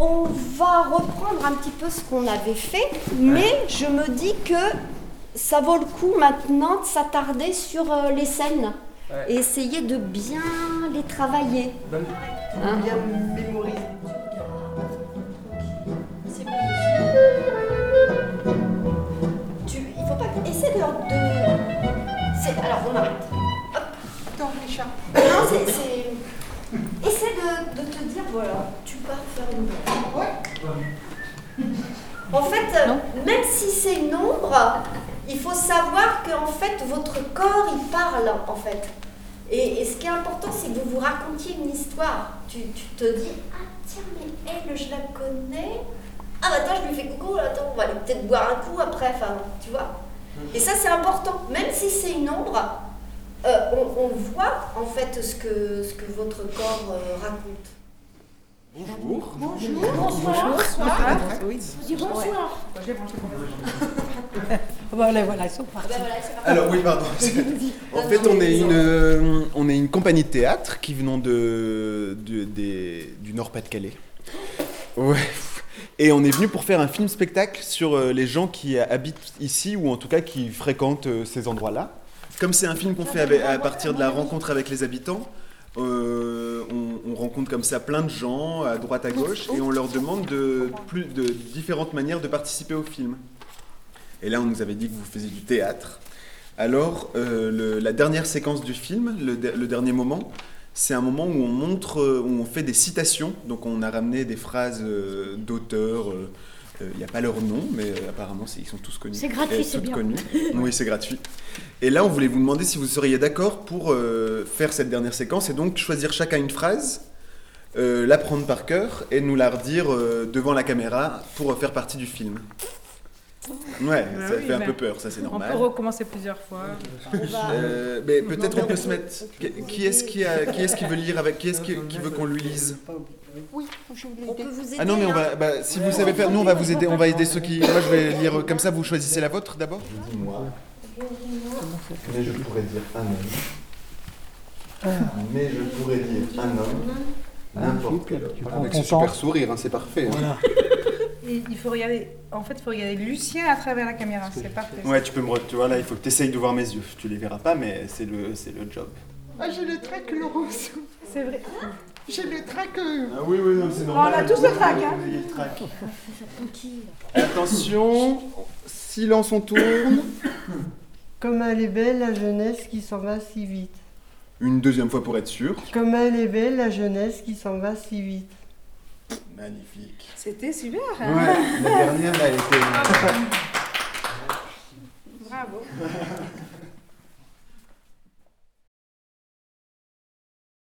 on va reprendre un petit peu ce qu'on avait fait, mais je me dis que ça vaut le coup maintenant de s'attarder sur euh, les scènes et essayer de bien les travailler. Hein Bien mémoriser. Tu, il faut pas que- essaie de, alors on arrête. Attends, Richard. Non, c'est, essaie de, de te dire voilà, tu pars. En fait, euh, même si c'est une ombre, il faut savoir que en fait votre corps il parle en fait. Et, et ce qui est important, c'est que vous vous racontiez une histoire. Tu, tu te dis ah tiens mais elle je la connais. Ah bah attends je lui fais coucou, attends on va aller peut-être boire un coup après, enfin tu vois. Et ça c'est important, même si c'est une ombre, euh, on, on voit en fait ce que, ce que votre corps euh, raconte. Bonjour. Oui. Dis bonsoir. Voilà, voilà, ils sont partis. Alors oui, pardon. en fait, on est une, euh, on est une compagnie de théâtre qui venons de, de- des- du Nord-Pas-de-Calais. Ouais. Et on est venu pour faire un film-spectacle sur euh, les gens qui habitent ici ou en tout cas qui fréquentent euh, ces endroits-là. Comme c'est un film qu'on fait avec- à partir de la rencontre avec les habitants, euh, on, on rencontre comme ça plein de gens à droite à gauche et on leur demande de, plus, de différentes manières de participer au film. Et là, on nous avait dit que vous faisiez du théâtre. Alors, euh, la dernière séquence du film, le, de- le dernier moment, c'est un moment où on montre, euh, où on fait des citations. Donc, on a ramené des phrases d'auteurs. Euh, euh, Il n'y a pas leur nom, mais euh, apparemment, ils sont tous connus. C'est gratuit, Et c'est bien. connues. Oui, c'est gratuit. Et là, on voulait vous demander si vous seriez d'accord pour euh, faire cette dernière séquence et donc choisir chacun une phrase, euh, la prendre par cœur et nous la redire euh, devant la caméra pour faire partie du film. Ouais, Ah ça oui, fait un bah, peu peur, ça c'est On normal. peut recommencer plusieurs fois. Euh, mais peut-être on peut se mettre. Qui- est-ce qui, a- qui, est qui veut lire avec Qui est-ce qui, qui veut qu'on lui lise? On peut vous aider. Ah non, mais on hein. va. bah, si vous savez faire, nous on va vous aider. On va aider ceux qui. Moi je vais lire comme ça. Vous choisissez la vôtre d'abord. Dis-moi. Mais je pourrais dire un homme. Mais je pourrais dire un homme. N'importe quel homme. Avec ce super sourire, hein, c'est parfait. hein. Et il faut regarder, en fait, il faut regarder Lucien à travers la caméra, c'est parfait. Ouais, tu peux me. re- Tu vois là, il faut que tu essayes de voir mes yeux. Tu les verras pas, mais c'est le, c'est le job. Ah, j'ai le trac, Laurence. C'est vrai. J'ai le trac. euh. Ah oui, oui, non, c'est normal. On a tous le trac, hein. Vous ayez le trac. Attention, silence, on tourne. Comme elle est belle, la jeunesse qui s'en va si vite. Une deuxième fois pour être sûr. Comme elle est belle, la jeunesse qui s'en va si vite. Magnifique. C'était super. Ouais, hein. la dernière, elle était. Bravo.